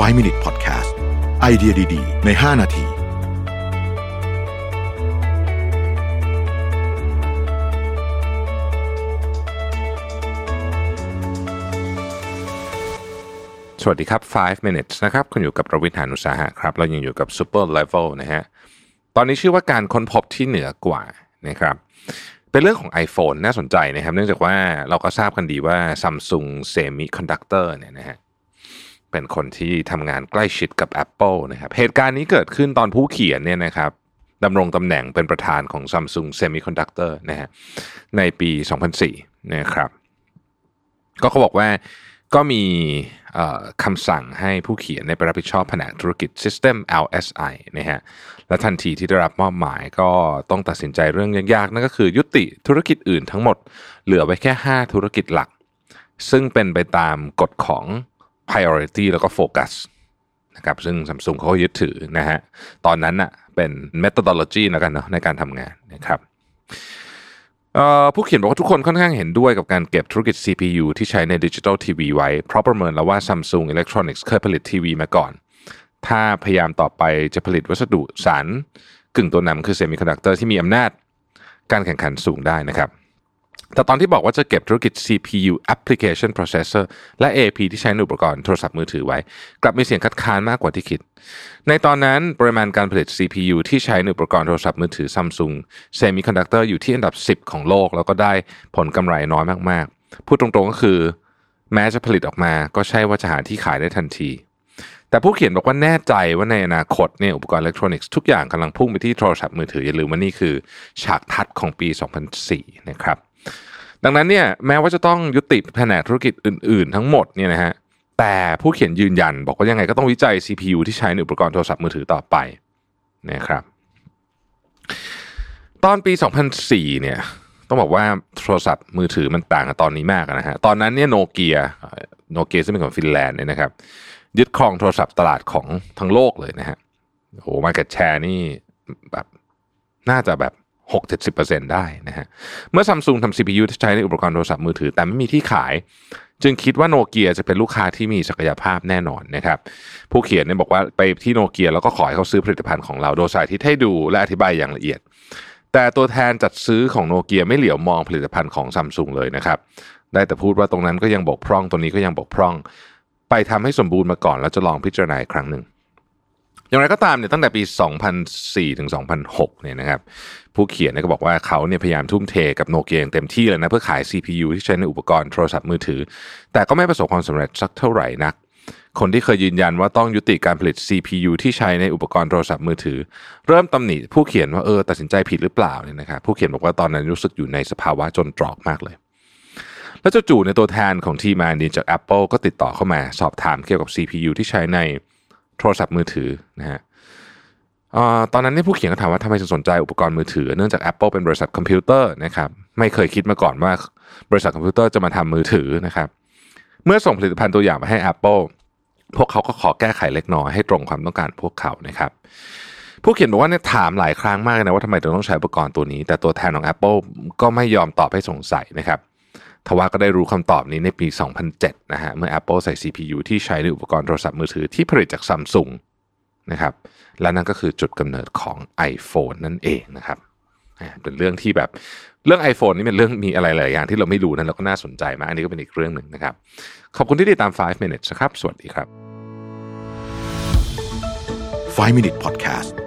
5 Minute Podcast ไอเดียดี ๆ ใน 5 นาทีสวัสดีครับ 5 minutes นะครับ คุณอยู่กับประวิทยานุสาหะครับ เรายังอยู่กับ super level นะฮะ ตอนนี้ชื่อว่าการค้นพบที่เหนือกว่านะครับ เป็นเรื่องของ iPhone น่าสนใจนะครับ เนื่องจากว่าเราก็ทราบกันดีว่า Samsung Semiconductor เนี่ยนะฮะ เป็นคนที่ทำงานใกล้ชิดกับ Apple นะครับเหตุการณ์นี้เกิดขึ้นตอนผู้เขียนเนี่ยนะครับดำรงตำแหน่งเป็นประธานของ Samsung Semiconductor นะฮะในปี 2004 นะครับ ก็เขาบอกว่าก็มีคำสั่งให้ผู้เขียนในไปรับผิดชอบแผนกธุรกิจ System LSI นะฮะและทันทีที่ได้รับมอบหมายก็ต้องตัดสินใจเรื่องยากๆ นั่นก็คือยุติธุรกิจอื่นทั้งหมด เหลือไว้แค่ 5 ธุรกิจหลัก ซึ่งเป็นไปตามกฎของ priority แล้วก็ focus นะครับซึ่ง Samsung เขาก็ยึดถือนะฮะตอนนั้นน่ะเป็น methodology แล้วกันเนาะในการทำงานนะครับผู้เขียนบอกว่าทุกคนค่อนข้างเห็นด้วยกับการเก็บธุรกิจ CPU ที่ใช้ในดิจิ t a ลทีวีไว้ เพราะประเมินแล้วว่า Samsung Electronics เคยผลิตทีวีมาก่อน ถ้าพยายามต่อไปจะผลิตวัสดุสารกึ่งตัวนำคือเซมิคอนดักเตอร์ที่มีอำนาจการแข่งขันสูงได้นะครับ แต่ตอนที่บอกว่าจะเก็บธุรกิจ CPU application processor และ AP ที่ใช้ในอุปกรณ์โทรศัพท์มือถือไว้ กลับมีเสียงคัดค้านมากกว่าที่คิด ในตอนนั้นปริมาณการผลิต CPU ที่ใช้ในอุปกรณ์โทรศัพท์มือถือ Samsung Semiconductor อยู่ที่อันดับ 10 ของโลก แล้วก็ได้ผลกำไรน้อยมากๆ พูดตรงๆก็คือ แม้จะผลิตออกมาก็ใช่ว่าจะหาที่ขายได้ทันทีแต่ผู้เขียนบอกว่าแน่ใจว่าในอนาคตเนี่ยอุปกรณ์อิเล็กทรอนิกส์ทุกอย่างกำลังพุ่งไปที่โทรศัพท์มือถืออย่าลืมว่านี่คือ ฉากทัดของปี 2004 นะครับ ดังนั้นเนี่ยแม้ว่าจะต้องยุติแผนกธุรกิจอื่น ๆ ทั้งหมดเนี่ยนะฮะแต่ผู้เขียนยืนยัน บอกว่ายังไงก็ต้องวิจัย CPU ที่ใช้ในอุปกรณ์โทรศัพท์มือถือต่อไปนะครับตอนปี 2004 เนี่ยต้องบอกว่าโทรศัพท์มือถือมันต่างกับตอนนี้มากนะฮะตอนนั้นเนี่ยโนเกียโนเกียซึ่งเป็นของฟินแลนด์เนี่ยนะครับยึดครองโทรศัพท์ตลาดของทั้งโลกเลยนะฮะโอ้โหมาเก็ตแชร์นี่แบบน่าจะแบบ 6-70%ได้นะฮะเมื่อซัมซุงทำ CPU ที่ใช้ในอุปกรณ์โทรศัพท์มือถือ แต่ไม่มีที่ขาย จึงคิดว่าโนเกียจะเป็นลูกค้าที่มีศักยภาพแน่นอนนะครับผู้เขียนเนี่ยบอกว่าไปที่โนเกียแล้วก็ขอให้เขาซื้อผลิตภัณฑ์ของเราโดยสาธิตให้ดูและอธิบายอย่างละเอียด แต่ตัวแทนจัดซื้อของโนเกียไม่เหลียวมองผลิตภัณฑ์ของซัมซุงเลยนะครับได้แต่พูดว่าตรงนั้นก็ยังบกพร่องตรงนี้ก็ยังบกพร่อง ไปทำให้สมบูรณ์มาก่อนแล้วจะลองพิจารณาอีกครั้งหนึ่ง อย่างไรก็ตามเนี่ยตั้งแต่ปี 2004ถึง2006เนี่ยนะครับผู้เขียนเนี่ยก็บอกว่าเขาเนี่ยพยายามทุ่มเทกับโนเกียเต็มที่เลยนะเพื่อขาย CPU ที่ใช้ในอุปกรณ์โทรศัพท์มือถือ แต่ก็ไม่ประสบความสำเร็จสักเท่าไหร่นัก คนที่เคยยืนยันว่าต้องยุติการผลิต CPU ที่ใช้ในอุปกรณ์โทรศัพท์มือถือ เริ่มตำหนิผู้เขียนว่าเออตัดสินใจผิดหรือเปล่าเนี่ยนะครับผู้เขียนบอกว่าตอนนั้นรู้สึกอยู่ในสภาวะจนตรอกมากเลยแล้วจู่ๆในตัวแทนของทีมงานดีจาก Apple ก็ติดต่อเข้ามาสอบถามเกี่ยวกับ CPU ที่ใช้ใน โทรศัพท์มือถือนะฮะอ่อตอนนั้นนี่ผู้เขียนก็ถามว่าทำไมถึงสนใจอุปกรณ์มือถือ เนื่องจาก Apple เป็นบริษัทคอมพิวเตอร์นะครับไม่เคยคิดมาก่อนว่าบริษัทคอมพิวเตอร์จะมาทำมือถือนะครับเมื่อส่งผลิตภัณฑ์ตัวอย่างมาให้ Apple พวกเขาก็ขอแก้ไขเล็กน้อยให้ตรงความต้องการพวกเขานะครับผู้เขียนบอกว่าเนี่ยถามหลายครั้งมากนะว่าทำไมถึงต้องใช้อุปกรณ์ตัวนี้ แต่ตัวแทนของ Apple ก็ไม่ยอมตอบให้สงสัยนะครับ ทว่าก็ได้รู้คำตอบนี้ในปี 2007 นะฮะเมื่อ Apple ใส่ CPU ที่ใช้ในอุปกรณ์โทรศัพท์มือถือที่ผลิตจาก Samsung นะครับและนั่นก็คือจุดกำเนิดของ iPhone นั่นเองนะครับเป็นเรื่องที่แบบเรื่อง iPhone นี่เป็นเรื่องมีอะไรหลายอย่างที่เราไม่รู้นั้นเราก็น่าสนใจมาก อันนี้ก็เป็นอีกเรื่องหนึ่งนะครับ ขอบคุณที่ติดตาม 5 minutes นะครับ สวัสดีครับ 5 Minute Podcast